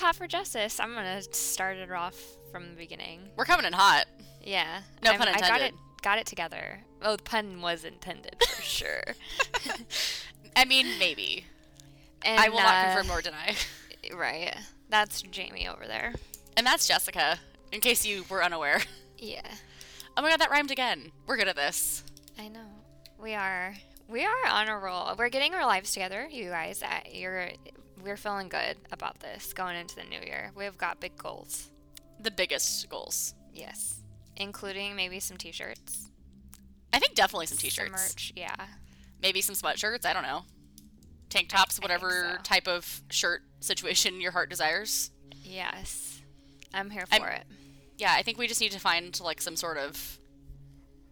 Hot for Justice. I'm gonna start it off from the beginning. We're coming in hot. Yeah. No I'm- pun I got it. Got it together. Oh, the pun was intended for sure. I mean, maybe. And, I will not uh, confirm nor deny. Right. That's Jamie over there. And that's Jessica, in case you were unaware. Yeah. Oh my god, that rhymed again. We're good at this. I know. We are. We are on a roll. We're getting our lives together, you guys. You're. We're feeling good about this going into the new year. We've got big goals. The biggest goals. Yes. Including maybe some t-shirts. I think definitely some Some t-shirts. merch. Yeah. Maybe some sweatshirts. I don't know. Tank tops, whatever so. type of shirt situation your heart desires. Yes. I'm here I'm- for it. Yeah, I think we just need to find like some sort of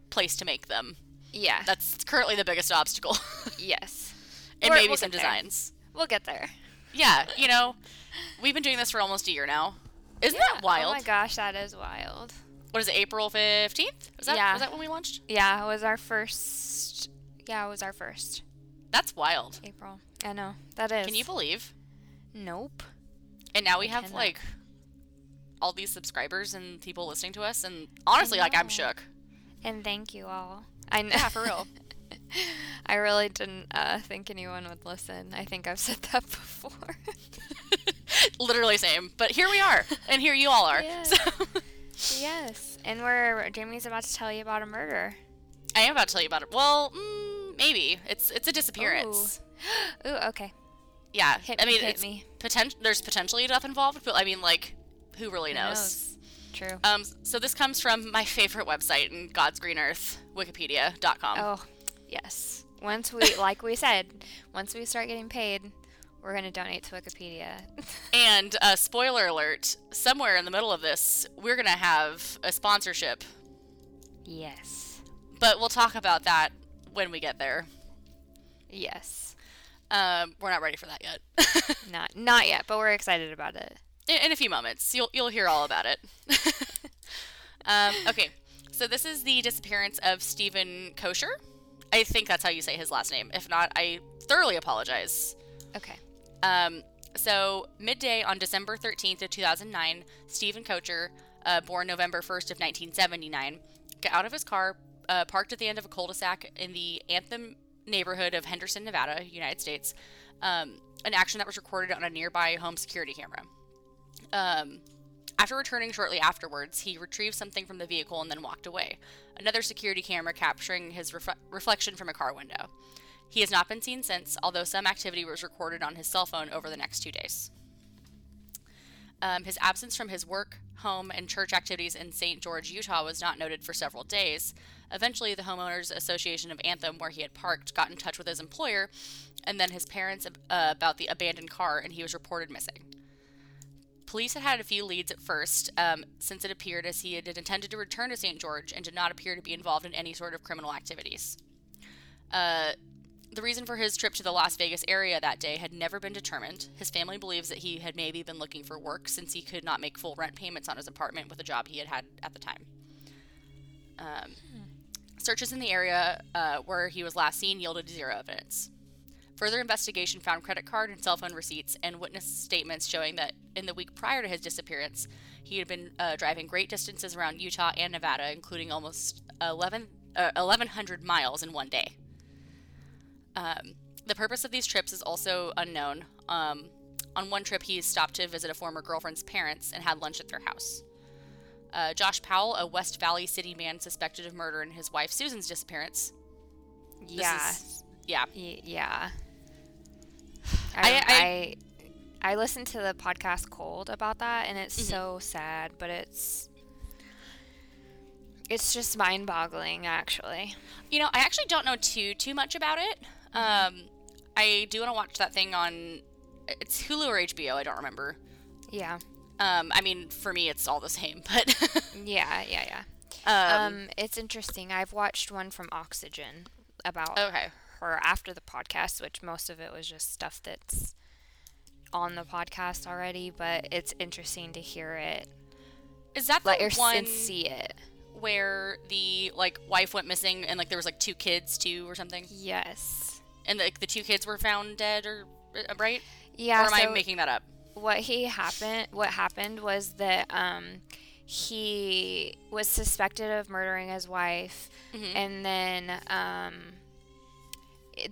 place to make them. Yeah. That's currently the biggest obstacle. yes. and We're- maybe we'll some get there. designs. We'll get there. Yeah, you know, we've been doing this for almost a year now. Isn't Yeah. that wild? Oh my gosh, that is wild. What is it, April 15th? Was that, Yeah. was that when we launched? Yeah, it was our first. Yeah, it was our first That's wild. April. I know that is. Can you believe? Nope. And now we I have cannot. like all these subscribers and people listening to us. And honestly, like, I'm shook. And thank you all. I know. Yeah, for real. I really didn't uh, think anyone would listen. I think I've said that before. Literally same. But here we are. And here you all are. Yeah. So yes, and we're Jamie's about to tell you about a murder. I am about to tell you about it. Well, mm, maybe. It's it's a disappearance. Ooh, okay. Yeah. Hit I me, mean, hit it's me. potent- there's potentially death involved, but I mean, like, who really Who knows? True. Um, so this comes from my favorite website in God's green earth, Wikipedia.com. Oh, yes. Once we, like we said, once we start getting paid, we're gonna donate to Wikipedia. And uh, spoiler alert: somewhere in the middle of this, we're gonna have a sponsorship, yes. but we'll talk about that when we get there. Yes. Um, we're not ready for that yet. Not not yet, but we're excited about it. in, in a few moments, you'll you'll hear all about it. um, okay, so this is the disappearance of Steven Koecher. I think that's how you say his last name. If not, I thoroughly apologize. Okay. Um, so midday on December 13th of 2009, Steven Koecher, uh, born November 1st of 1979, got out of his car, uh, parked at the end of a cul-de-sac in the Anthem neighborhood of Henderson, Nevada, United States. Um, an action that was recorded on a nearby home security camera. Um, after returning shortly afterwards, he retrieved something from the vehicle and then walked away. Another security camera capturing his ref- reflection from a car window. He has not been seen since, although some activity was recorded on his cell phone over the next two days. Um, his absence from his work, home, and church activities in St. George, Utah was not noted for several days. Eventually, the Homeowners Association of Anthem, where he had parked, got in touch with his employer and then his parents uh, about the abandoned car, and he was reported missing. Police had had a few leads at first, um, since it appeared as he had intended to return to St. George and did not appear to be involved in any sort of criminal activities. Uh, the reason for his trip to the Las Vegas area that day had never been determined. His family believes that he had maybe been looking for work since he could not make full rent payments on his apartment with a job he had had at the time. Um, Searches in the area uh, where he was last seen yielded zero evidence. Further investigation found credit card and cell phone receipts and witness statements showing that in the week prior to his disappearance, he had been uh, driving great distances around Utah and Nevada, including almost 11, uh, 1,100 miles in one day. Um, the purpose of these trips is also unknown. Um, on one trip, he stopped to visit a former girlfriend's parents and had lunch at their house. Uh, Josh Powell, a West Valley City man suspected of murder in his wife Susan's disappearance. Yeah. is- yeah. Y- yeah. I- I, I I listened to the podcast Cold about that, and it's Mhm. so sad, but it's it's just mind-boggling, actually. You know, I actually don't know too too much about it. Um, I do want to watch that thing on. It's Hulu or HBO. I don't remember. Yeah. Um, I mean, for me, it's all the same. But Yeah. Yeah. Yeah. um, Um, it's interesting. I've watched one from Oxygen about okay. Her after the podcast, which most of it was just stuff that's on the podcast already, but it's interesting to hear it, Is that the like, or one see it. where the like wife went missing and like there was like two kids too or something? Yes. and like the two kids were found dead, or uh, right? Yeah. or am I making that up? what he happened what happened was that um he was suspected of murdering his wife Mhm. and then um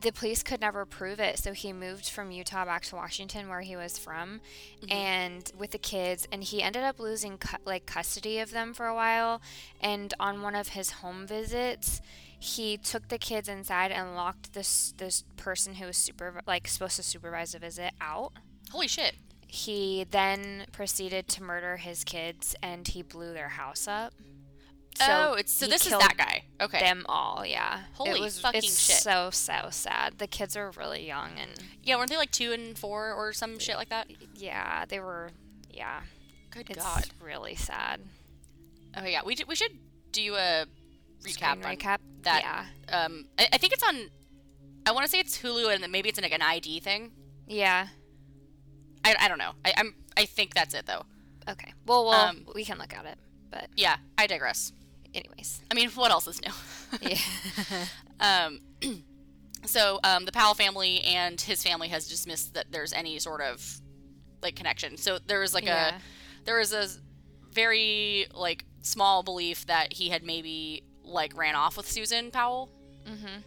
the police could never prove it so he moved from utah back to washington where he was from Mhm. and with the kids and he ended up losing cu- like custody of them for a while and on one of his home visits he took the kids inside and locked this this person who was super like supposed to supervise the visit out Holy shit! he then proceeded to murder his kids and he blew their house up. Oh, it's so this is that guy. Okay. Them all, yeah. Holy it was, fucking it's shit. so so sad. The kids are really young and Yeah, weren't they like two and four or some shit like that? yeah, they were yeah. Good It's God. really sad. Okay, yeah, we we should do a recap. Screen on recap. that. Yeah. Um, I, I think it's on. I want to say it's Hulu, and then maybe it's like an ID thing. Yeah. I, I don't know. I, I'm I think that's it though. Okay. Well, well, Um, we can look at it. But Yeah, I digress. Anyways. I mean, what else is new? Yeah. Um, so um, the Powell family and his family has dismissed that there's any sort of like connection. So there was like Yeah. a there was a very like small belief that he had maybe like ran off with Susan Powell. Mm-hmm.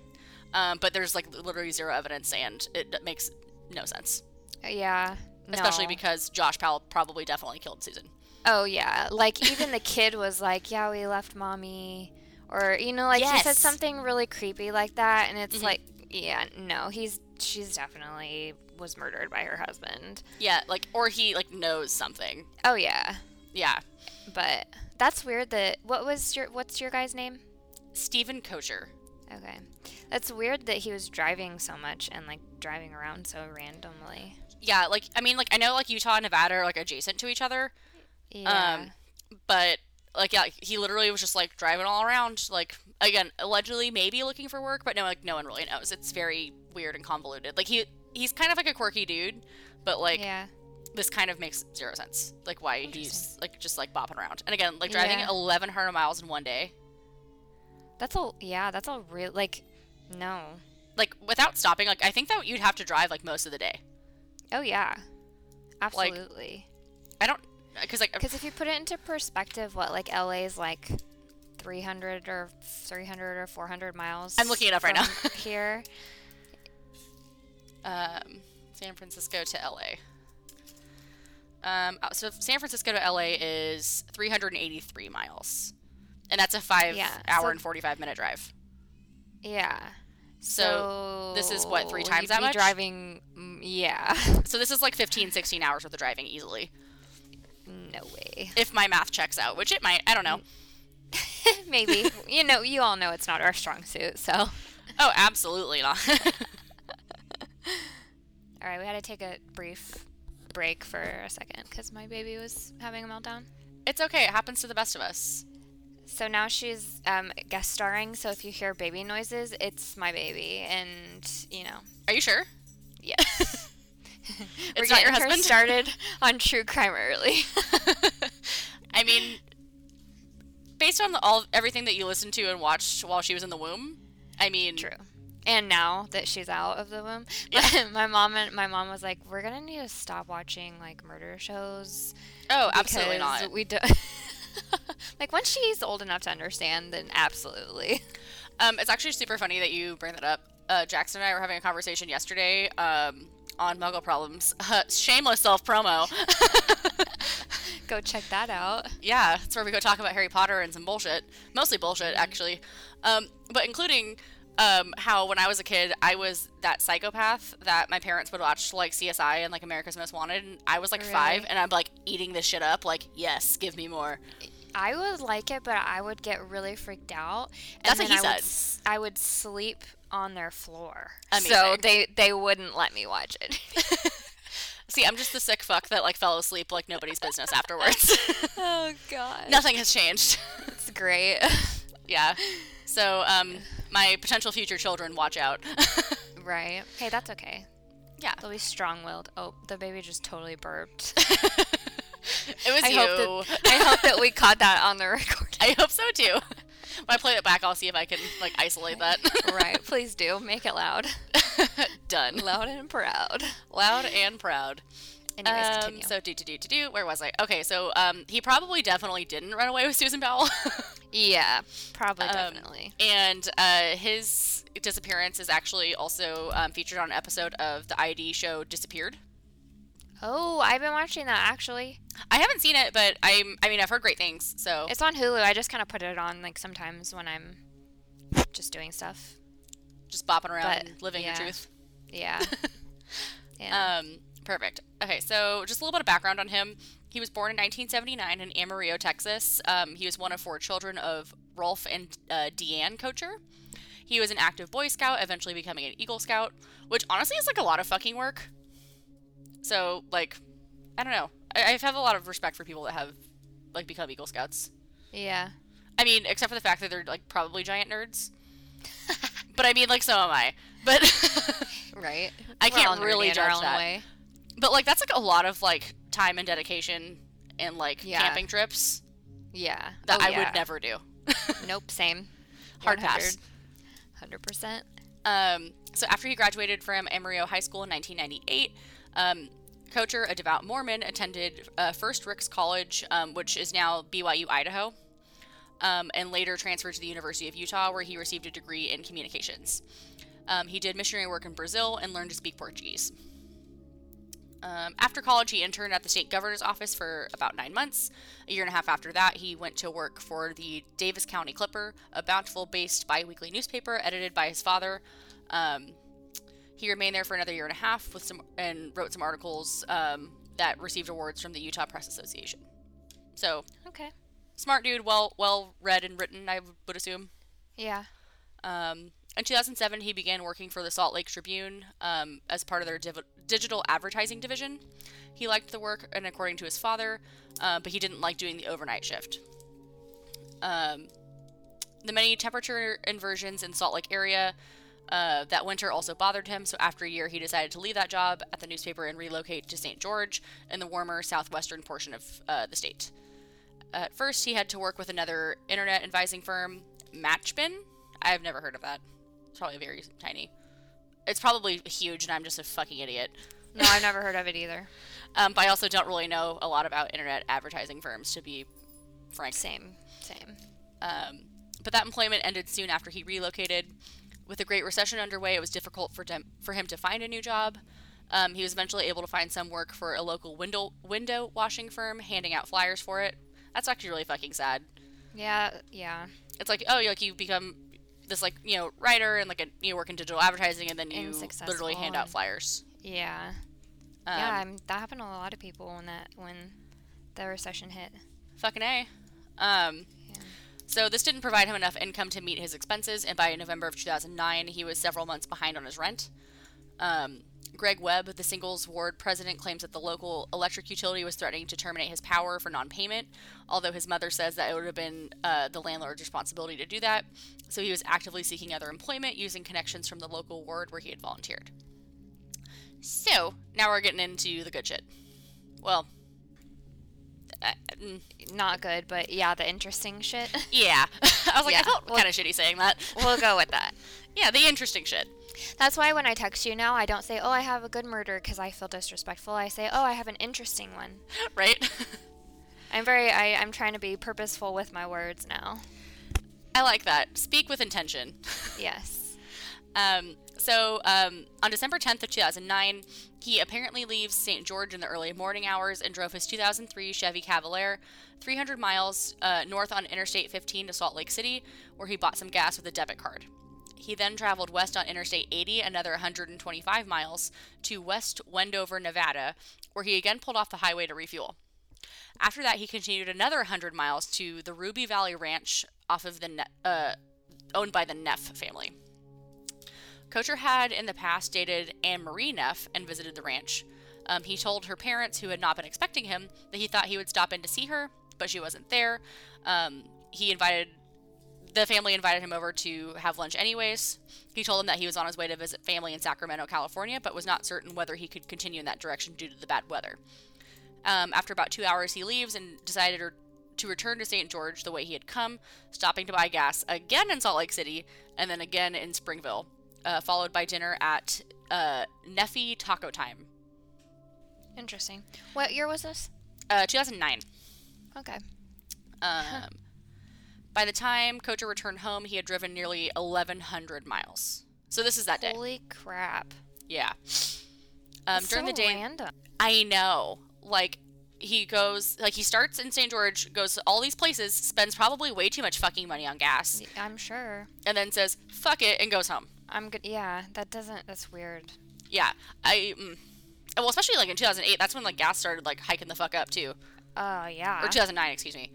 Um, but there's like literally zero evidence, and it makes no sense. Yeah. Especially no. because Josh Powell probably definitely killed Susan. Oh yeah, like even the kid was like, "Yeah, we left mommy," or you know, like he said something really creepy like that, and it's Mhm. like, yeah, no, he's she's definitely was murdered by her husband. Yeah, like or he like knows something. Oh yeah, Yeah, but that's weird. That what was your what's your guy's name? Steven Koecher. Okay, that's weird that he was driving so much and like driving around so randomly. Yeah, like I mean, like I know like Utah and Nevada are like adjacent to each other. Yeah, Um, but like yeah, he literally was just like driving all around, like again, allegedly maybe looking for work, but no, like no one really knows. It's very weird and convoluted. Like he he's kind of like a quirky dude, but like yeah, this kind of makes zero sense. Like why he's like just like bopping around. And again, like driving Yeah. 1100 miles in one day, that's a yeah, that's all. real like, no. like without stopping. Like I think that you'd have to drive like most of the day. Oh yeah, absolutely. I don't because like Because if you put it into perspective, what like LA is like 300 or 300 or 400 miles. I'm looking it up right now. here. um, San Francisco to LA. Um, uh, so San Francisco to LA is 383 miles, and that's a five Yeah, hour so- and 45 minute drive. Yeah. So, this is what, three times that much? Driving, mm, yeah. So this is like 15, 16 hours worth of driving easily, no way. if my math checks out, which it might. I don't know. Maybe you know, you all know it's not our strong suit. So, Oh, absolutely not. all right, we had to take a brief break for a second because my baby was having a meltdown. it's okay. It happens to the best of us. So now she's um, guest starring. So if you hear baby noises, it's my baby, and you know, Are you sure? yes. We're It's not your husband? started on true crime early. I mean, based on the, all everything that you listened to and watched while she was in the womb, I mean, True. And now that she's out of the womb, yeah. my mom and my mom was like, "We're gonna need to stop watching like murder shows." Oh, absolutely not. We do. like once she's old enough to understand, then absolutely. Um, it's actually super funny that you bring that up. Uh, Jackson and I were having a conversation yesterday um, on Muggle Problems. Uh, shameless self promo. Go check that out. yeah, it's where we go talk about Harry Potter and some bullshit. Mostly bullshit, actually. Um, but including um, how when I was a kid, I was that psychopath that my parents would watch like CSI and like America's Most Wanted. And I was like five, and I'm like eating this shit up. Like, yes, give me more. I would like it, but I would get really freaked out. And That's what he I Would, said. I would sleep on their floor, Amazing. so they they wouldn't let me watch it. See, I'm just the sick fuck that like fell asleep like nobody's business afterwards. oh God, Nothing has changed. it's great. yeah. So, um, my potential future children, watch out. right? Hey, that's okay. yeah. They'll be strong-willed. Oh, the baby just totally burped. It was I you. hope that I hope that we caught that on the recording. I hope so too. I play it back, I'll see if I can like isolate that. right. Please do. Make it loud. Done. Loud and proud. Loud and proud. Anyways, Um, continue. so do do do do do. Where was I? Okay, so um, he probably definitely didn't run away with Susan Powell, yeah, probably Um, definitely. and uh, his disappearance is actually also um, featured on an episode of the ID show Disappeared. Oh, I've been watching that actually. I haven't seen it, but I'm. I mean, I've heard great things. So It's on Hulu. I just kind of put it on like sometimes when I'm just doing stuff. just bopping around but, living yeah. your truth. Yeah. yeah. Um, perfect. Okay, so just a little bit of background on him. He was born in 1979 in Amarillo, Texas. Um, he was one of four children of Rolf and uh, Deanne Koecher. He was an active Boy Scout, eventually becoming an Eagle Scout, which honestly is like a lot of fucking work. So, like, I don't know. I, I have a lot of respect for people that have, like, become Eagle Scouts. yeah. I mean, except for the fact that they're, like, probably giant nerds. but I mean, like, so am I. But, Right. I We're can't really judge that. way. but, like, that's, like, a lot of, like, time and dedication and, like, Yeah. camping trips Yeah. that Oh, I yeah. would never do. Nope. Same. Hard pass. Hundred percent. Um, so after he graduated from Amarillo High School in 1998, um, Koecher, a devout Mormon, attended uh, first Ricks College, um, which is now BYU Idaho, um, and later transferred to the University of Utah, where he received a degree in communications. Um, he did missionary work in Brazil and learned to speak Portuguese. Um, after college, he interned at the state governor's office for about nine months. A year and a half after that, he went to work for the Davis County Clipper, a Bountiful based bi weekly newspaper edited by his father. Um, he remained there for another year and a half with some and wrote some articles um, that received awards from the Utah Press Association. So Okay. smart dude, well well read and written, I would assume. Yeah. Um, in 2007, he began working for the Salt Lake Tribune um, as part of their div- digital advertising division. He liked the work, and according to his father, uh, but he didn't like doing the overnight shift. Um, the many temperature inversions in Salt Lake area uh, that winter also bothered him. So after a year, he decided to leave that job at the newspaper and relocate to St. George in the warmer southwestern portion of uh, the state. At first, he had to work with another internet advising firm, Matchbin. I've never heard of that. It's probably very tiny. It's probably huge, and I'm just a fucking idiot. No, I've never heard of it either. Um, but I also don't really know a lot about internet advertising firms, to be frank. Same. Same. Um, but that employment ended soon after he relocated. With the Great Recession underway, it was difficult for, dem- for him to find a new job. Um, he was eventually able to find some work for a local window window washing firm, handing out flyers for it. That's actually really fucking sad. Yeah. Yeah. It's like, oh, like you become this like you know writer and like a, you work in digital advertising, and then you And literally hand out flyers. Yeah. Um, yeah. I'm, that happened to a lot of people when that when the recession hit. Fucking A. Um. So this didn't provide him enough income to meet his expenses, and by November of 2009, he was several months behind on his rent. Um, Greg Webb, the singles ward president, claims that the local electric utility was threatening to terminate his power for non-payment, although his mother says that it would have been uh, the landlord's responsibility to do that. So he was actively seeking other employment using connections from the local ward where he had volunteered. So now we're getting into the good shit. Well, uh, Not good, but yeah, the interesting shit. yeah. I was like, I Yeah, felt well- kind of shitty saying that. we'll go with that. Yeah, the interesting shit. That's why when I text you now, I don't say, "Oh, I have a good murder" because I feel disrespectful. I say, "Oh, I have an interesting one." right? I'm very, I, I'm trying to be purposeful with my words now. I like that. Speak with intention. Yes. Um, so um, on December 10th of 2009, he apparently leaves St. George in the early morning hours and drove his 2003 Chevy Cavalier 300 miles uh, north on Interstate 15 to Salt Lake City, where he bought some gas with a debit card. He then traveled west on Interstate 80, another 125 miles, to West Wendover, Nevada, where he again pulled off the highway to refuel. After that, he continued another 100 miles to the Ruby Valley Ranch off of the ne- uh, owned by the Neff family. Koecher had in the past dated Anne Marie Neff and visited the ranch. Um, he told her parents, who had not been expecting him, that he thought he would stop in to see her, but she wasn't there. Um, he invited the family invited him over to have lunch anyways. He told them that he was on his way to visit family in Sacramento, California, but was not certain whether he could continue in that direction due to the bad weather. Um, after about two hours, he leaves and decided to return to St. George the way he had come, stopping to buy gas again in Salt Lake City and then again in Springville, uh, followed by dinner at uh, Nephi Taco Time. Interesting. What year was this? Uh, 2009. Okay. Um, by the time Koecher returned home, he had driven nearly 1,100 miles. So this is that day. Holy crap. Yeah. Um, during so the day, random. I know. Like he goes, like he starts in St. George, goes to all these places, spends probably way too much fucking money on gas, I'm sure. and then says "fuck it" and goes home. I'm good. Yeah, that doesn't. That's weird. Yeah, I. Mm, well, especially like in 2008, that's when like gas started like hiking the fuck up too, Uh, yeah. or 2009, excuse me.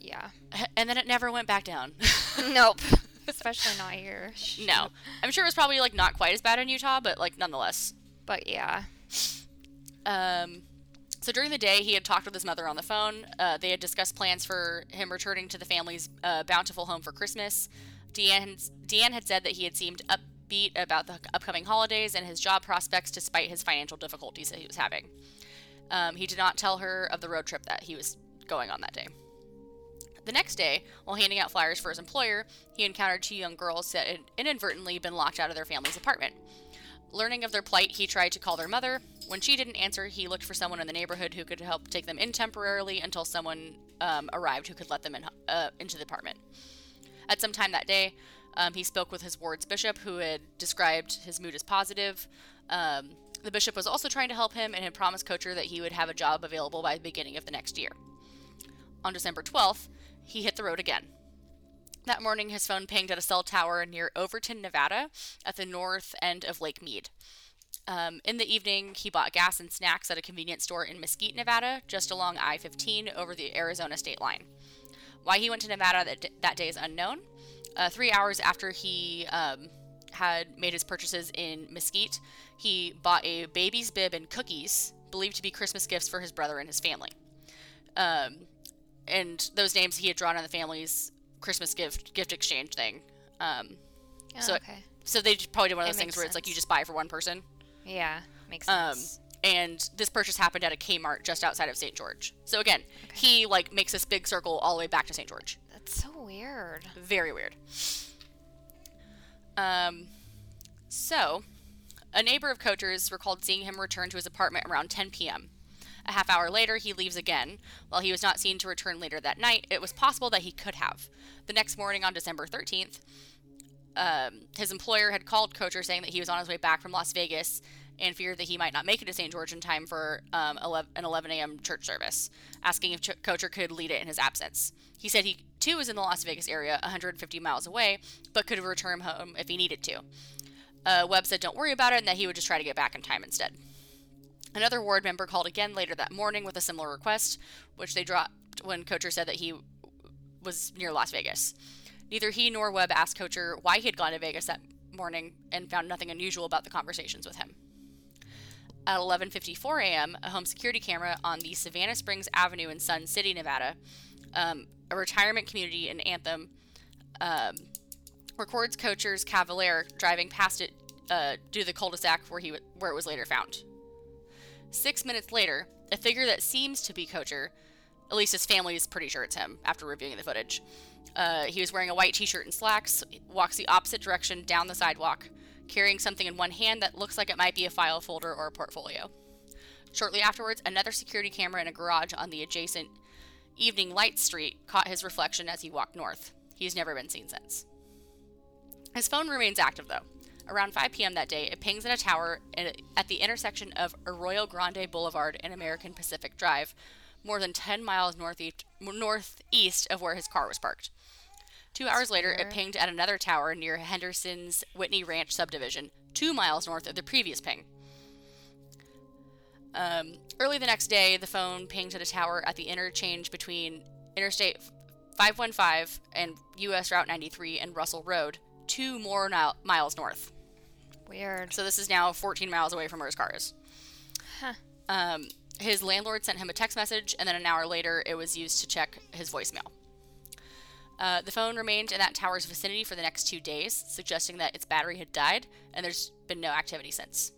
yeah. And then it never went back down. nope. Especially not here. no, I'm sure it was probably like not quite as bad in Utah, but like nonetheless. But yeah. Um, so during the day, he had talked with his mother on the phone. Uh, they had discussed plans for him returning to the family's uh, bountiful home for Christmas. Deanne, had said that he had seemed upbeat about the upcoming holidays and his job prospects despite his financial difficulties that he was having. Um, he did not tell her of the road trip that he was going on that day. The next day, while handing out flyers for his employer, he encountered two young girls that had inadvertently been locked out of their family's apartment. Learning of their plight, he tried to call their mother. When she didn't answer, he looked for someone in the neighborhood who could help take them in temporarily until someone um, arrived who could let them in, uh, into the apartment. At some time that day, um, he spoke with his ward's bishop, who had described his mood as positive. Um, the bishop was also trying to help him and had promised Koecher that he would have a job available by the beginning of the next year. On December 12th, he hit the road again. That morning, his phone pinged at a cell tower near Overton, Nevada, at the north end of Lake Mead. Um, in the evening, he bought gas and snacks at a convenience store in Mesquite, Nevada, just along I 15 over the Arizona state line. Why he went to Nevada that, that day is unknown. Uh, three hours after he um, had made his purchases in Mesquite, he bought a baby's bib and cookies, believed to be Christmas gifts for his brother and his family. Um, and those names he had drawn on the family's Christmas gift gift exchange thing. Um, Oh, So- okay. so they probably did one of those things makes where it's like you just buy for one person. Yeah. Makes Um, sense. And this purchase happened at a Kmart just outside of St. George. So again, he like makes this big circle all the way back to St. George. That's so weird. Very weird. Um, so, a neighbor of Koecher's recalled seeing him return to his apartment around 10 p.m. A half hour later, he leaves again. While he was not seen to return later that night, it was possible that he could have. The next morning, on December 13th, um, his employer had called Koecher saying that he was on his way back from Las Vegas and feared that he might not make it to St. George in time for um, 11, an 11 a.m. church service, asking if Ch- Koecher could lead it in his absence. He said he too was in the Las Vegas area, 150 miles away, but could return home if he needed to. Uh, Webb said don't worry about it and that he would just try to get back in time instead. Another ward member called again later that morning with a similar request, which they dropped when Koecher said that he was near Las Vegas. Neither he nor Webb asked Koecher why he had gone to Vegas that morning and found nothing unusual about the conversations with him. At 11:54 a.m., a home security camera on the Savannah Springs Avenue in Sun City, Nevada, um, a retirement community in Anthem, um, records Koecher's Cavalier driving past it uh, to the cul-de-sac where he w- where it was later found. Six minutes later, a figure that seems to be Koecher, at least his family is pretty sure it's him after reviewing the footage. Uh, he was wearing a white t-shirt and slacks, walks the opposite direction down the sidewalk, carrying something in one hand that looks like it might be a file folder or a portfolio. Shortly afterwards, another security camera in a garage on the adjacent Evening Light Street caught his reflection as he walked north. He's never been seen since. His phone remains active, though. Around 5 p.m. that day, it pings in a tower at at the intersection of Arroyo Grande Boulevard and American Pacific Drive, more than 10 miles northeast, northeast of where his car was parked. Two hours later, it pinged at another tower near Henderson's Whitney Ranch subdivision, two miles north of the previous ping. Um, early the next day, the phone pinged at a tower at the interchange between Interstate 515 and U.S. Route 93 and Russell Road, two more nil- miles north. Weird. So this is now 14 miles away from where his car is. Huh. Um, his landlord sent him a text message, and then an hour later, it was used to check his voicemail. Uh, the phone remained in that tower's vicinity for the next two days, suggesting that its battery had died, and there's been no activity since.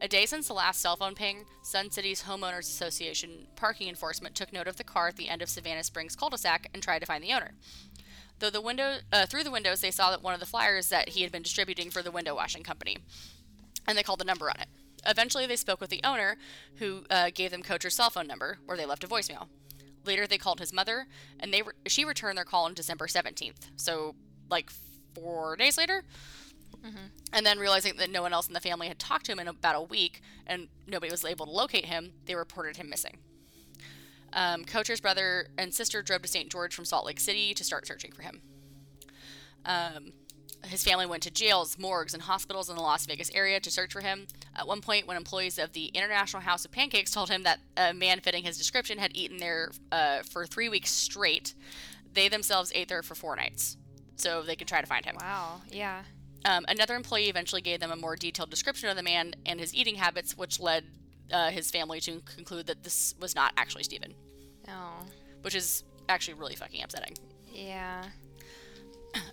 A day since the last cell phone ping, Sun City's Homeowners Association parking enforcement took note of the car at the end of Savannah Springs cul-de-sac and tried to find the owner. Though the window uh, through the windows, they saw that one of the flyers that he had been distributing for the window washing company, and they called the number on it. Eventually, they spoke with the owner, who uh, gave them Koecher's cell phone number, where they left a voicemail. Later, they called his mother, and they re- she returned their call on December 17th. So, like four days later. And then realizing that no one else in the family had talked to him in about a week and nobody was able to locate him, they reported him missing. Um, Koecher's brother and sister drove to St. George from Salt Lake City to start searching for him. Um, his family went to jails, morgues, and hospitals in the Las Vegas area to search for him. At one point, when employees of the International House of Pancakes told him that a man fitting his description had eaten there uh, for three weeks straight, they themselves ate there for four nights. So they could try to find him. Wow. Yeah. Um, another employee eventually gave them a more detailed description of the man and his eating habits, which led uh, his family to conclude that this was not actually Steven, Oh. which is actually really fucking upsetting. Yeah.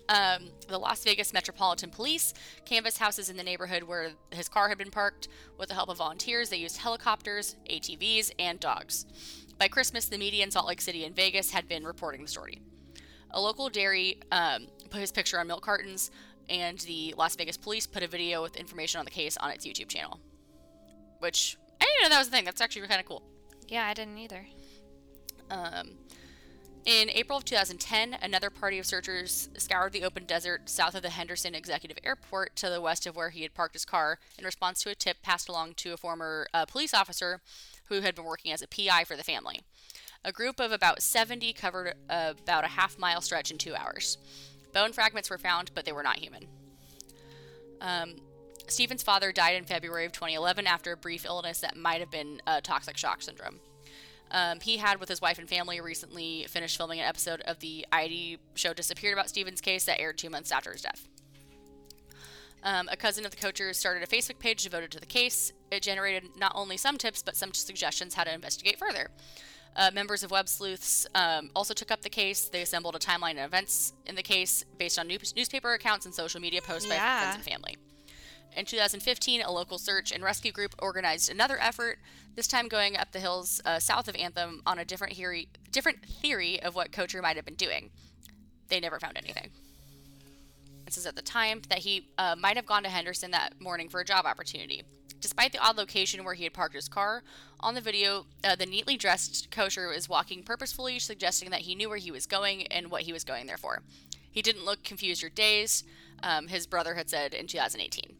Um, the Las Vegas Metropolitan Police canvassed houses in the neighborhood where his car had been parked. With the help of volunteers, they used helicopters, ATVs, and dogs. By Christmas, the media in Salt Lake City and Vegas had been reporting the story. A local dairy um, put his picture on milk cartons, and the Las Vegas police put a video with information on the case on its YouTube channel. Which, I didn't know that was a thing. That's actually kind of cool. Yeah, I didn't either. Um, in April of 2010, another party of searchers scoured the open desert south of the Henderson Executive Airport to the west of where he had parked his car in response to a tip passed along to a former uh, police officer who had been working as a PI for the family. A group of about 70 covered uh, about a half mile stretch in two hours. Bone fragments were found, but they were not human. Um, Steven's father died in February of 2011 after a brief illness that might have been uh, toxic shock syndrome. Um, he had, with his wife and family, recently finished filming an episode of the ID show Disappeared about Steven's case that aired two months after his death. Um, a cousin of the Koecher started a Facebook page devoted to the case. It generated not only some tips, but some suggestions how to investigate further. Uh, members of Websleuths um, also took up the case. They assembled a timeline of events in the case based on news- newspaper accounts and social media posts by friends and family. In 2015, a local search and rescue group organized another effort, this time going up the hills uh, south of Anthem on a different theory, different theory of what Koecher might have been doing. They never found anything. This is at the time that he uh, might have gone to Henderson that morning for a job opportunity. Despite the odd location where he had parked his car, on the video, uh, the neatly dressed Koecher is walking purposefully, suggesting that he knew where he was going and what he was going there for. He didn't look confused or dazed, um, his brother had said in 2018.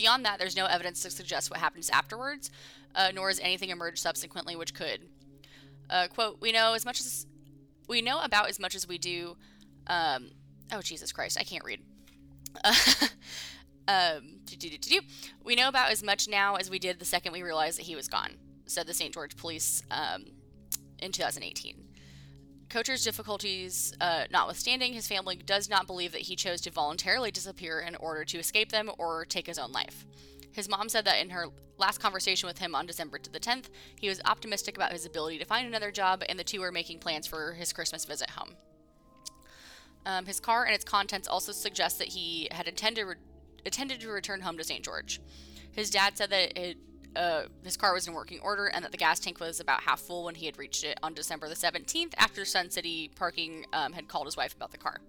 Beyond that, there's no evidence to suggest what happens afterwards, uh, nor has anything emerged subsequently which could. Uh, quote, we know as much as we know about as much as we do. Um, oh, Jesus Christ, I can't read. um, we know about as much now as we did the second we realized that he was gone, said the St. George police um, in 2018. Koecher's difficulties uh, notwithstanding, his family does not believe that he chose to voluntarily disappear in order to escape them or take his own life. His mom said that in her last conversation with him on December to the 10th, he was optimistic about his ability to find another job, and the two were making plans for his Christmas visit home. Um, his car and its contents also suggest that he had intended re- intended to return home to St. George. His dad said that it, uh, his car was in working order and that the gas tank was about half full when he had reached it on December the 17th after Sun City Parking um, had called his wife about the car.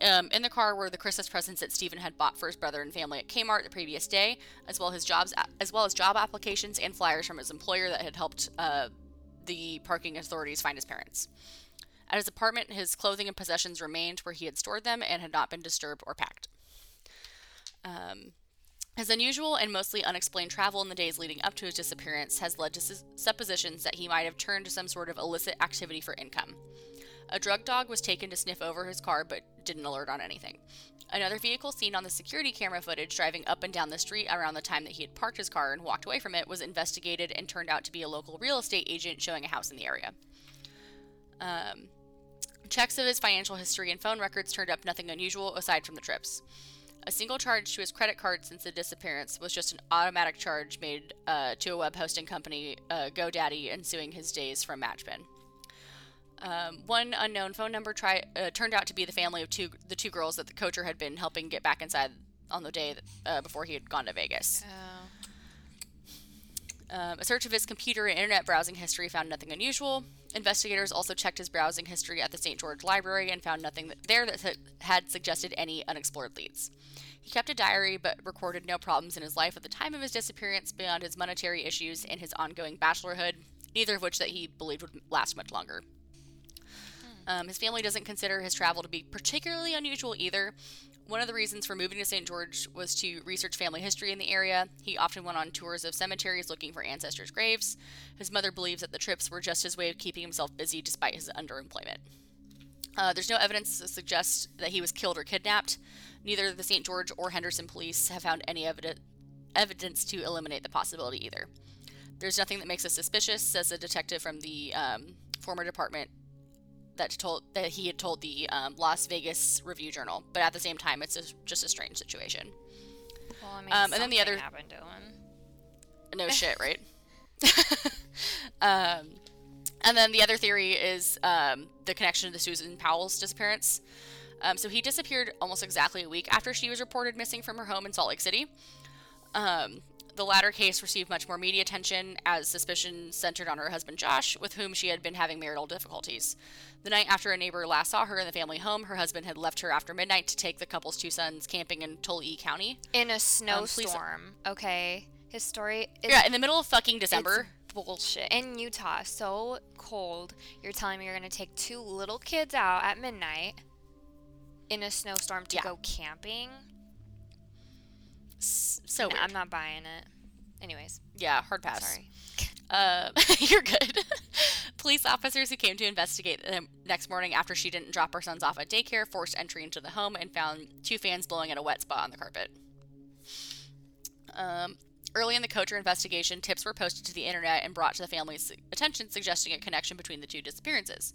Um, in the car were the Christmas presents that Steven had bought for his brother and family at Kmart the previous day, as well as jobs, as well as job applications and flyers from his employer that had helped uh, the parking authorities find his parents. At his apartment, his clothing and possessions remained where he had stored them and had not been disturbed or packed. Um, his unusual and mostly unexplained travel in the days leading up to his disappearance has led to sus- suppositions that he might have turned to some sort of illicit activity for income. A drug dog was taken to sniff over his car but didn't alert on anything. Another vehicle seen on the security camera footage driving up and down the street around the time that he had parked his car and walked away from it was investigated and turned out to be a local real estate agent showing a house in the area. Um, checks of his financial history and phone records turned up nothing unusual aside from the trips. A single charge to his credit card since the disappearance was just an automatic charge made uh, to a web hosting company, uh, GoDaddy, ensuing his days from Matchbin. Um, one unknown phone number try, uh, turned out to be the family of two the two girls that the Koecher had been helping get back inside on the day that, uh, before he had gone to Vegas. Oh. Um, a search of his computer and internet browsing history found nothing unusual. Investigators also checked his browsing history at the St. George Library and found nothing there that had suggested any unexplored leads. He kept a diary but recorded no problems in his life at the time of his disappearance beyond his monetary issues and his ongoing bachelorhood, neither of which that he believed would last much longer. Um, his family doesn't consider his travel to be particularly unusual either. One of the reasons for moving to St. George was to research family history in the area. He often went on tours of cemeteries looking for ancestors' graves. His mother believes that the trips were just his way of keeping himself busy despite his underemployment. Uh, there's no evidence to suggest that he was killed or kidnapped. Neither the St. George or Henderson police have found any evidence evidence to eliminate the possibility either. There's nothing that makes us suspicious, says a detective from the um, former department that told that he had told the um, Las Vegas Review Journal. But at the same time, it's a, just a strange situation. Well, I mean, Um, and then the other- happened to him. No shit, right? um, and then the other theory is um, the connection to Susan Powell's disappearance. Um, so he disappeared almost exactly a week after she was reported missing from her home in Salt Lake City. Um, the latter case received much more media attention as suspicion centered on her husband Josh, with whom she had been having marital difficulties. The night after a neighbor last saw her in the family home, her husband had left her after midnight to take the couple's two sons camping in Tooele County. In a please- snowstorm, okay? His story is Yeah, in the middle of fucking December. Bullshit. In Utah, so cold. You're telling me you're gonna take two little kids out at midnight in a snowstorm to Yeah. go camping? So weird. I'm not buying it. Anyways, Yeah, hard pass. sorry. Uh, you're good. Police officers who came to investigate the next morning after she didn't drop her sons off at daycare forced entry into the home and found two fans blowing at a wet spot on the carpet. Um, early in the Koecher investigation, tips were posted to the internet and brought to the family's attention, suggesting a connection between the two disappearances.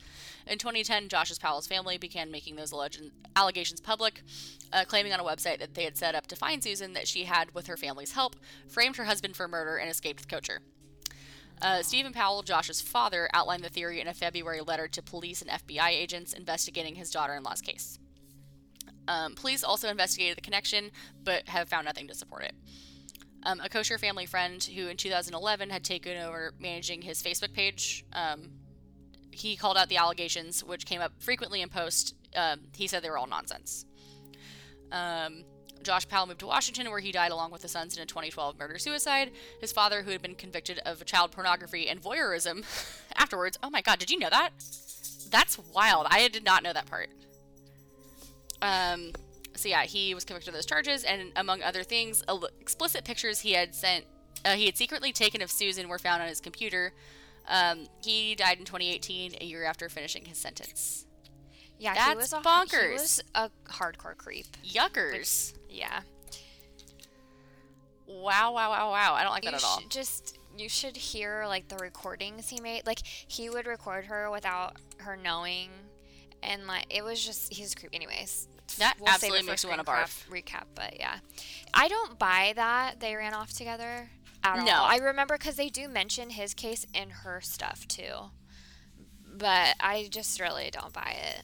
In 2010, Josh's Powell's family began making those allegations public, uh, claiming on a website that they had set up to find Susan that she had, with her family's help, framed her husband for murder and escaped with Koecher. Uh, Steven Powell, Josh's father, outlined the theory in a February letter to police and FBI agents investigating his daughter in law's case. Um, police also investigated the connection, but have found nothing to support it. Um, a Koecher family friend who in 2011 had taken over managing his Facebook page, um, he called out the allegations, which came up frequently in post. Um, he said they were all nonsense. Um, Josh Powell moved to Washington, where he died along with the sons in a 2012 murder suicide. His father, who had been convicted of child pornography and voyeurism afterwards. Oh my god, did you know that? That's wild. I did not know that part. Um, so yeah, he was convicted of those charges, and among other things, explicit pictures he had sent, uh, he had secretly taken of Susan were found on his computer. Um, he died in 2018, a year after finishing his sentence. Yeah, That's he was a bonkers. He was a hardcore creep. Yuckers! Yeah. Wow, wow, wow, wow! I don't like you that at all. just you should hear like the recordings he made. Like he would record her without her knowing, and like it was just he's a creep. Anyways, That save absolutely makes me wanna Screencraft Recap, but yeah, I don't buy that they ran off together at No. all. I remember because they do mention his case in her stuff too, but I just really don't buy it.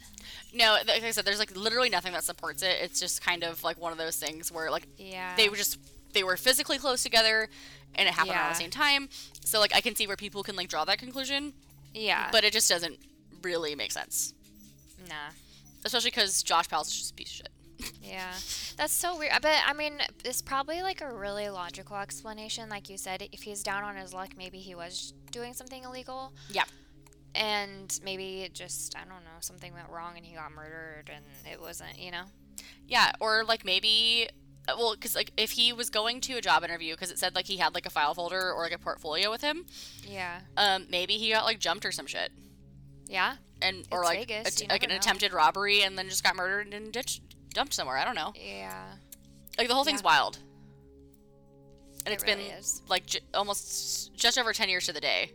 No, like I said, there's like literally nothing that supports it. It's just kind of like one of those things where like Yeah, they were just they were physically close together, and it happened around Yeah. the same time. So like I can see where people can like draw that conclusion, yeah, but it just doesn't really make sense. nah. Especially because Josh Powell's just a piece of shit. Yeah, that's so weird. But I mean, it's probably like a really logical explanation. Like you said, if he's down on his luck, maybe he was doing something illegal. Yeah. And maybe it just, I don't know, something went wrong and he got murdered and it wasn't, you know? Yeah, or like maybe, uh, well, because like if he was going to a job interview, because it said like he had like a file folder or like a portfolio with him, Yeah. um, maybe he got like jumped or some shit, Yeah? and or It's like Vegas, a- like an know. attempted robbery, and then just got murdered and ditched, dumped somewhere. I don't know. Yeah. Like the whole thing's Yeah. wild, and It it's really been is. like j- almost just over ten years to the day.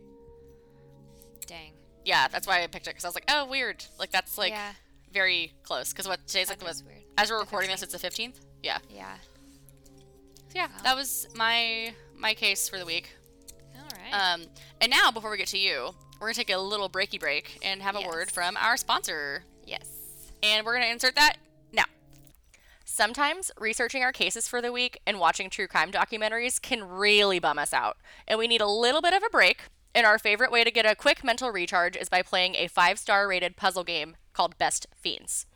Dang. Yeah, that's why I picked it because I was like, oh, weird. Like that's like yeah. very close. Because what today's like that is weird. As we're recording this, it's the fifteenth. Yeah. Yeah. So yeah, that was my my case for the week. All right. Um, and now before we get to you, we're gonna take a little breaky break and have a word from our sponsor, yes. and we're gonna insert that now. Sometimes researching our cases for the week and watching true crime documentaries can really bum us out, and we need a little bit of a break. And our favorite way to get a quick mental recharge is by playing a five star rated puzzle game called Best Fiends.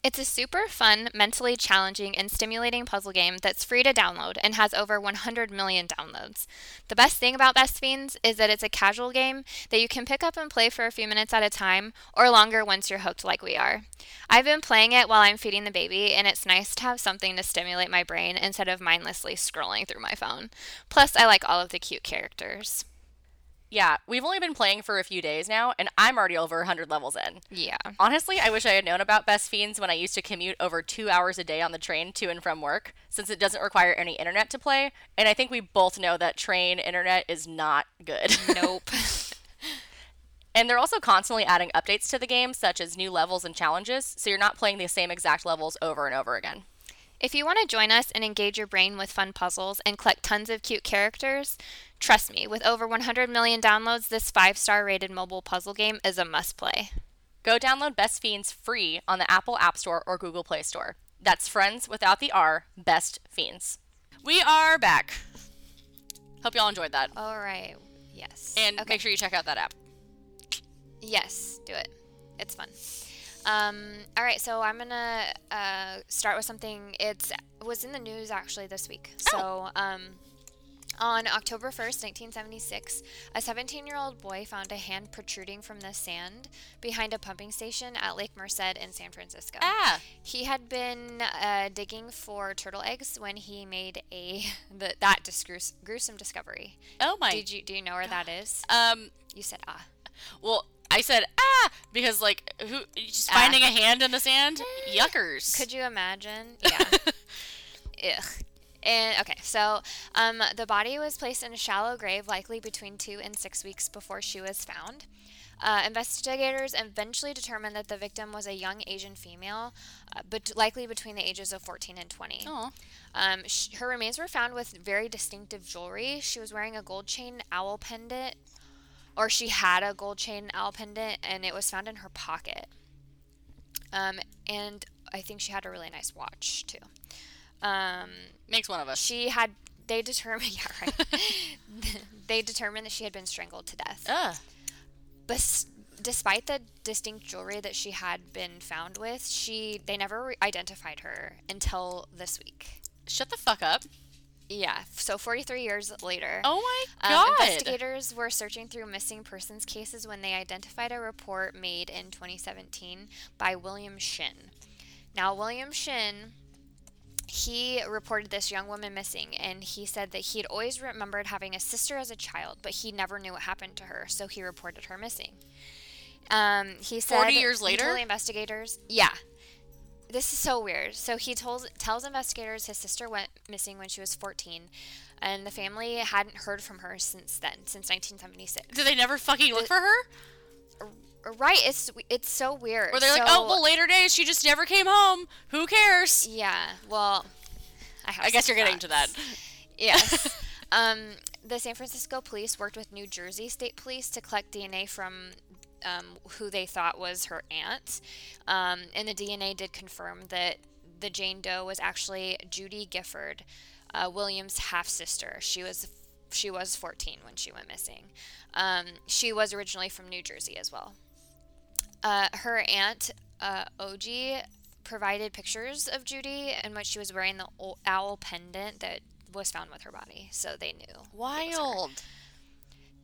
It's a super fun, mentally challenging, and stimulating puzzle game that's free to download and has over 100 million downloads. The best thing about Best Fiends is that it's a casual game that you can pick up and play for a few minutes at a time or longer once you're hooked like we are. I've been playing it while I'm feeding the baby, and it's nice to have something to stimulate my brain instead of mindlessly scrolling through my phone. Plus, I like all of the cute characters. Yeah, we've only been playing for a few days now, and I'm already over 100 levels in. Yeah. Honestly, I wish I had known about Best Fiends when I used to commute over two hours a day on the train to and from work, since it doesn't require any internet to play. And I think we both know that train internet is not good. Nope. and they're also constantly adding updates to the game, such as new levels and challenges, so you're not playing the same exact levels over and over again. If you want to join us and engage your brain with fun puzzles and collect tons of cute characters, trust me, with over 100 million downloads, this five star rated mobile puzzle game is a must play. Go download Best Fiends free on the Apple App Store or Google Play Store. That's friends without the R, Best Fiends. We are back. Hope y'all enjoyed that. All right. Yes. And Okay. make sure you check out that app. Yes, do it. It's fun. Um, all right, so I'm gonna uh, start with something. It's it was in the news actually this week. So um, on October 1st, 1976, a 17-year-old boy found a hand protruding from the sand behind a pumping station at Lake Merced in San Francisco. Ah, He had been uh, digging for turtle eggs when he made a the, that gruesome discovery. oh my. Did you do you know where that is? um, You said ah. well, I said ah because like who just Ah. finding a hand in the sand? Yuckers. Could you imagine? Yeah. Ugh. And okay, so um, the body was placed in a shallow grave, likely between two and six weeks before she was found. Uh, investigators eventually determined that the victim was a young Asian female, uh, but likely between the ages of 14 and 20. Aw. Um, sh- her remains were found with very distinctive jewelry. She was wearing a gold chain owl pendant, or she had a gold chain owl pendant, and it was found in her pocket. Um, and I think she had a really nice watch too. Um, Makes one of us. she had. They determined, yeah, right. they determined that she had been strangled to death. Ugh. But despite the distinct jewelry that she had been found with, she they never re- identified her until this week. Shut the fuck up. Yeah, so 43 years later. Oh my um, god. investigators were searching through missing persons cases when they identified a report made in 2017 by William Shin. Now, William Shin, he reported this young woman missing, and he said that he had always remembered having a sister as a child, but he never knew what happened to her, so he reported her missing. Um, he said 40 years later? the investigators, yeah. This is so weird. So he told tells investigators his sister went missing when she was 14, and the family hadn't heard from her since then, since 1976. Did they never fucking look for her? Right? It's it's so weird. Or they're like, oh, well, later days, she just never came home. Who cares? Yeah. Well, I have. I guess you're getting to that. Yes. um, the San Francisco police worked with New Jersey State Police to collect DNA from um, who they thought was her aunt, um, and the DNA did confirm that the Jane Doe was actually Judy Gifford, uh, William's half sister. She was she was 14 when she went missing. Um, she was originally from New Jersey as well. Uh, her aunt, uh, Oji, provided pictures of Judy in which she was wearing the owl pendant that was found with her body, so they knew. it was her. Wild.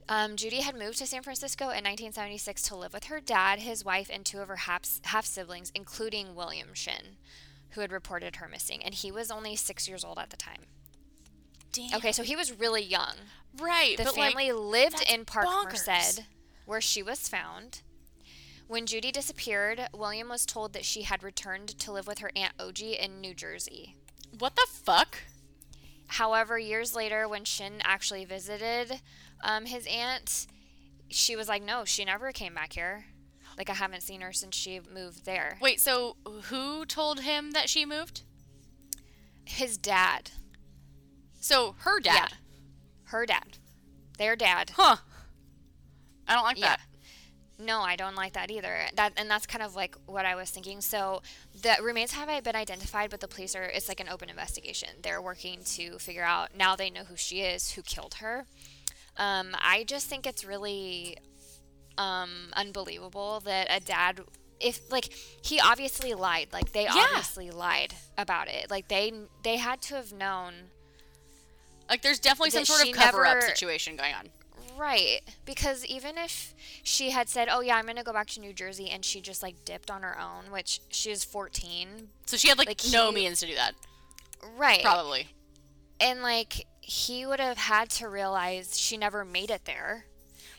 Um, Judy had moved to San Francisco in 1976 to live with her dad, his wife, and two of her half siblings, including William Shin, who had reported her missing, and he was only six years old at the time. Damn. Okay, so he was really young. Right. The family like, lived in Park bonkers. Merced, where she was found. When Judy disappeared, William was told that she had returned to live with her Aunt Oji in New Jersey. what the fuck? However, years later, when Shin actually visited um, his aunt, she was like, no, she never came back here. Like, I haven't seen her since she moved there. Wait, so who told him that she moved? His dad. So her dad. Yeah. Her dad. Their dad. Huh. I don't like Yeah. that. No, I don't like that either. That and that's kind of like what I was thinking. So the remains haven't been identified, but the police are it's like an open investigation. They're working to figure out now they know who she is, who killed her. Um, I just think it's really um, unbelievable that a dad if like he obviously lied like they Yeah. obviously lied about it like they they had to have known Like there's definitely some sort of cover up never- situation going on. Right. Because even if she had said, "Oh yeah, I'm going to go back to New Jersey," and she just like dipped on her own, which she was 14. So she had like, Like, no he- means to do that. Right. Probably. And like he would have had to realize she never made it there.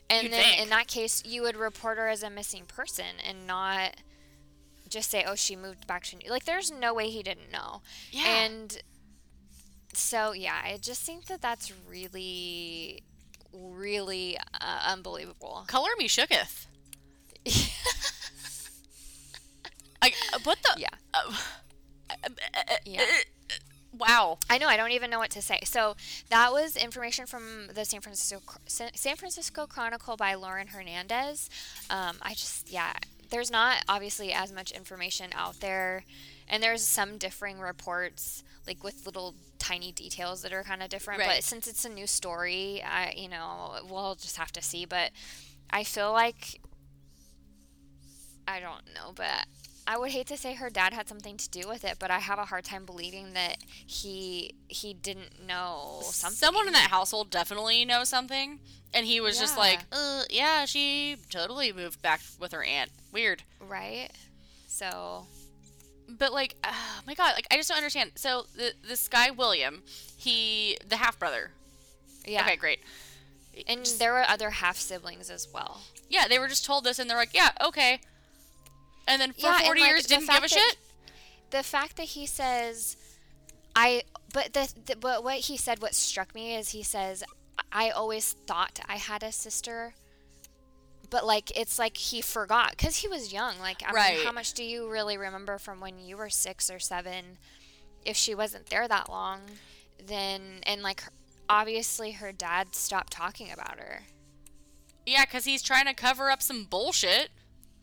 And You'd then think. in that case, you would report her as a missing person and not just say, "Oh, she moved back to New." Like there's no way he didn't know. Yeah. And so yeah, I just think that that's really really uh, unbelievable. Color me shooketh. I, what the? Yeah. Uh, Yeah. Wow. I know. I don't even know what to say. So that was information from the San Francisco San Francisco Chronicle by Lauren Hernandez. Um, I just yeah, there's not obviously as much information out there, and there's some differing reports like with little tiny details that are kind of different. Right. But since it's a new story, I you know we'll just have to see. But I feel like I don't know, but I would hate to say her dad had something to do with it, but I have a hard time believing that he he didn't know something. Someone in that household definitely knows something, and he was just like, uh, "Yeah, she totally moved back with her aunt. Weird." right? So But like, uh, oh my god, like I just don't understand. So the this guy William, he the half brother. yeah, Okay, great. and there were other half siblings as well. Yeah, they were just told this, and they're like, "Yeah, okay." And then for Yeah, forty like, years, didn't give a shit. The fact that he says, "I," but the, the but what he said, what struck me is he says, "I always thought I had a sister." But like it's like he forgot because he was young. Like I Right. mean, how much do you really remember from when you were six or seven? If she wasn't there that long, then and like obviously her dad stopped talking about her. Yeah, because he's trying to cover up some bullshit.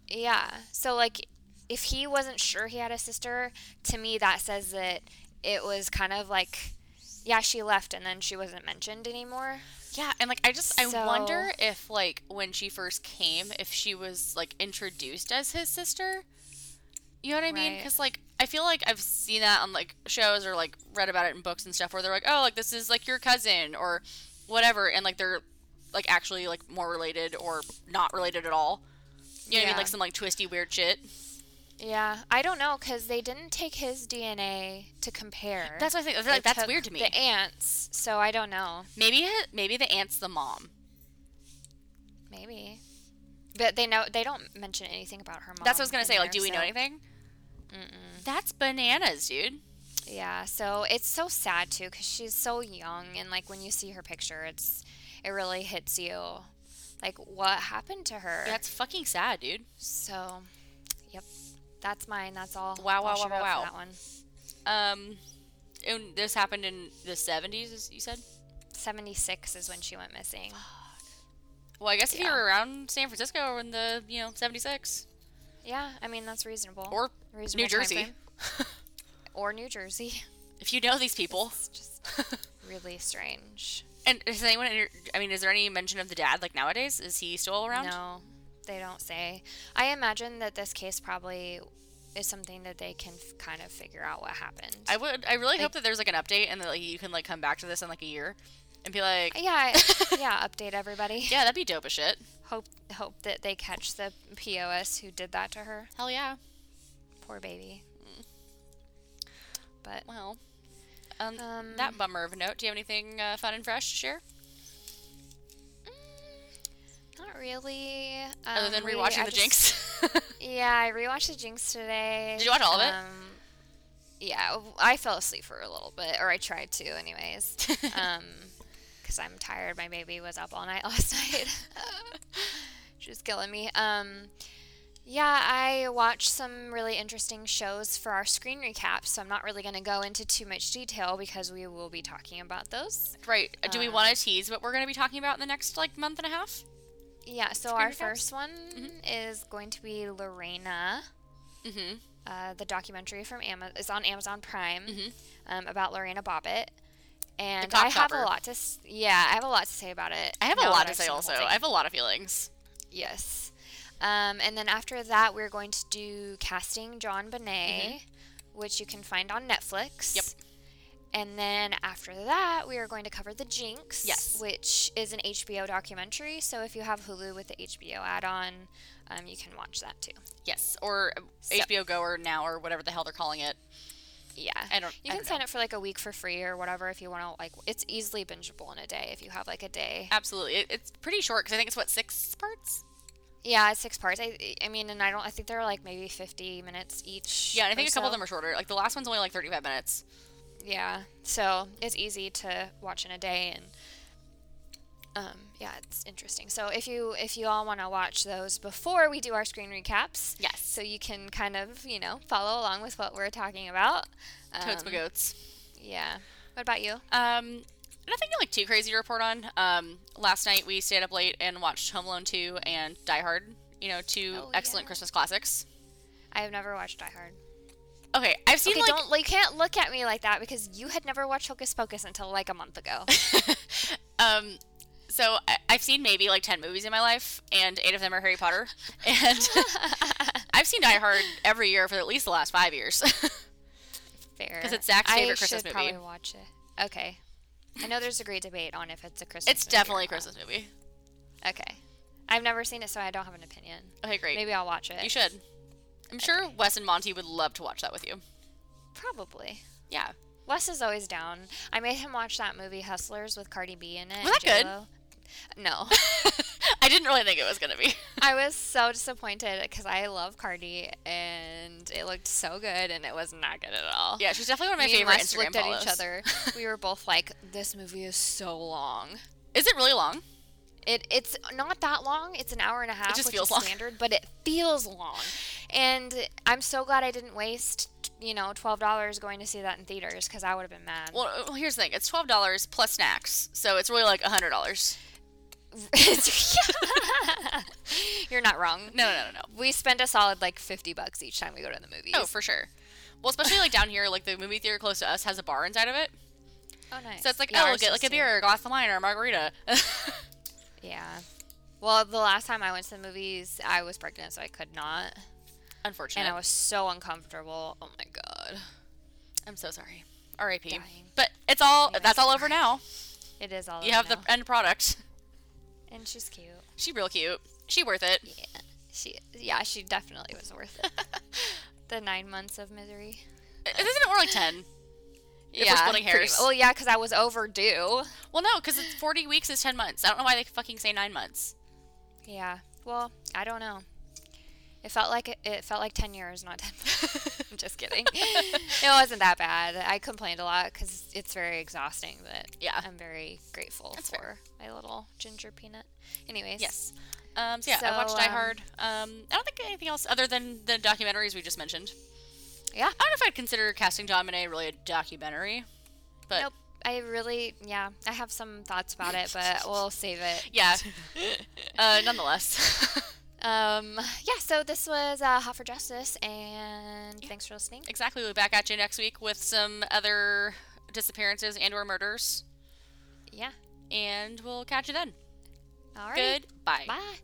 Yeah. So like if he wasn't sure he had a sister, to me that says that it was kind of like yeah, she left and then she wasn't mentioned anymore. Yeah, and like I just I wonder if like when she first came, if she was like introduced as his sister. You know what I mean? Because like I feel like I've seen that on like shows or like read about it in books and stuff where they're like, oh, like this is like your cousin or whatever, and like they're like actually like more related or not related at all. You know what I mean? Like some like twisty weird shit. Yeah, I don't know cuz they didn't take his DNA to compare. That's what I think. I feel They like that's weird to me. The aunt's, so I don't know. Maybe maybe the aunt's the mom. Maybe. But they know they don't mention anything about her mom. That's what I was gonna say. Like, do we know so- anything? That's bananas, dude. Yeah, so it's so sad too because she's so young, and like when you see her picture, it's it really hits you. Like what happened to her? Yeah, it's fucking sad, dude. So, yep, that's mine. That's all. Wow, wow, wow, wow, wow. That one. Um, and this happened in the seventies, as you said. Seventy six is when she went missing. Well, I guess if you were around San Francisco in the you know seventy six Yeah, I mean that's reasonable. or reasonable New Jersey, or New Jersey. if you know these people, It's just really strange. and is anyone? I mean, is there any mention of the dad like nowadays? Is he still around? No, they don't say. I imagine that this case probably is something that they can f- kind of figure out what happened. I would. I really hope that there's like an update and that like, you can like come back to this in like a year and be like, yeah, yeah. Update everybody. yeah, that'd be dope as shit. Hope hope that they catch the POS who did that to her. Hell yeah. Poor baby. But Well, um, Um, that bummer of a note. Do you have anything uh, fun and fresh to share? Not really. Other Um, than rewatching I the just- Jinx. Yeah, I rewatched the Jinx today. Did you watch all of it? Um, yeah, I fell asleep for a little bit, or I tried to, anyways. um, because I'm tired. My baby was up all night last night. she was killing me. Um, yeah, I watched some really interesting shows for our screen recaps, so I'm not really going to go into too much detail because we will be talking about those. right. Do we Um, want to tease what we're going to be talking about in the next like month and a half? Yeah, so our first one Mhm. is going to be Lorena, Mm-hmm. uh, the documentary from Amazon. It's on Amazon Prime Mhm. um, about Lorena Bobbitt. And I have a lot to, s- yeah, I have a lot to say about it. I have a lot to I've say also. I have a lot of feelings. Yes. Um, and then after that, we're going to do Casting JonBenet, which you can find on Netflix. Mm-hmm. Yep. And then after that, we are going to cover The Jinx, Yes. which is an HBO documentary. So if you have Hulu with the HBO add on, um, you can watch that too. Yes, or So- HBO Go or Now or whatever the hell they're calling it. Yeah. I don't. You can don't sign know. up for like a week for free or whatever if you want to. Like, it's easily bingeable in a day if you have like a day. Absolutely, it, it's pretty short because I think it's what six parts. Yeah, it's six parts. I, I mean, and I don't. I think they're like maybe fifty minutes each. Yeah, and I think a couple of them are shorter. Like the last one's only like thirty-five minutes. Yeah, so it's easy to watch in a day, and um, yeah, it's interesting. So if you if you all want to watch those before we do our screen recaps, Yes. so you can kind of you know follow along with what we're talking about. Toads Um, my goats. Yeah. What about you? Um, nothing like too crazy to report on. Um, last night we stayed up late and watched Home Alone 2 and Die Hard. You know, two Oh, excellent yeah. Christmas classics. I have never watched Die Hard. Okay, I've seen Okay, like don't like you can't look at me like that because you had never watched Hocus Pocus until like a month ago. um, so I- I've seen maybe like ten movies in my life, and eight of them are Harry Potter. And I've seen Die Hard every year for at least the last five years. Fair, because it's Zach's I favorite Christmas movie. I should probably watch it. Okay. I know there's a great debate on if it's a Christmas. it's definitely a. Christmas movie. Okay. I've never seen it, so I don't have an opinion. Okay, great. Maybe I'll watch it. You should. I'm sure Wes and Monty would love to watch that with you. Probably. Yeah. Wes is always down. I made him watch that movie Hustlers with Cardi B in it. Was and that good? No. I didn't really think it was gonna be. I was so disappointed because I love Cardi and it looked so good and it was not good at all. Yeah, she's definitely one of my Me and favorite Wes Instagram looked follows. at each other. we were both like, "This movie is so long." Is it really long? It it's not that long. It's an hour and a half, just which feels is long. standard, but it feels long. And I'm so glad I didn't waste, you know, twelve dollars going to see that in theaters because I would have been mad. Well, uh, well, here's the thing. It's twelve dollars plus snacks, so it's really like hundred dollars. You're not wrong. No, no, no, no, no. We spend a solid like fifty bucks each time we go to the movies. Oh, for sure. Well, especially like down here, like the movie theater close to us has a bar inside of it, Oh, nice. so it's like, Yeah, oh, we'll ours get does like a too. beer, a glass of wine, or a margarita. Yeah. Well, the last time I went to the movies, I was pregnant, so I could not, Unfortunately. and I was so uncomfortable. Oh my god. I'm so sorry. R.I.P. Dying. But it's all Anyways. that's all over now. It is all. You have now. the end product. and she's cute. She real cute. She worth it. Yeah, she. Yeah, she definitely was worth it. the nine months of misery. Isn't it more like ten? If we're splitting hairs. Well, yeah, because I was overdue. Well, no, because it's forty weeks is ten months. I don't know why they fucking say nine months. Yeah. Well, I don't know. It felt like it, it felt like ten years, not ten. I'm just kidding. it wasn't that bad. I complained a lot because it's very exhausting, but Yeah. I'm very grateful That's for fair. my little ginger peanut. Anyways. Yes. Um, so yeah, I watched So, Die um, Hard. Um, I don't think anything else other than the documentaries we just mentioned. Yeah. I don't know if I'd consider casting Bonet really a documentary, but Nope. I really, yeah, I have some thoughts about it, but we'll save it. yeah. uh, nonetheless, Um, yeah, so this was uh, Hot for Justice, and thanks for listening. exactly. We'll be back at you next week with some other disappearances and/or murders, Yeah. and we'll catch you then. All right. Goodbye. Bye.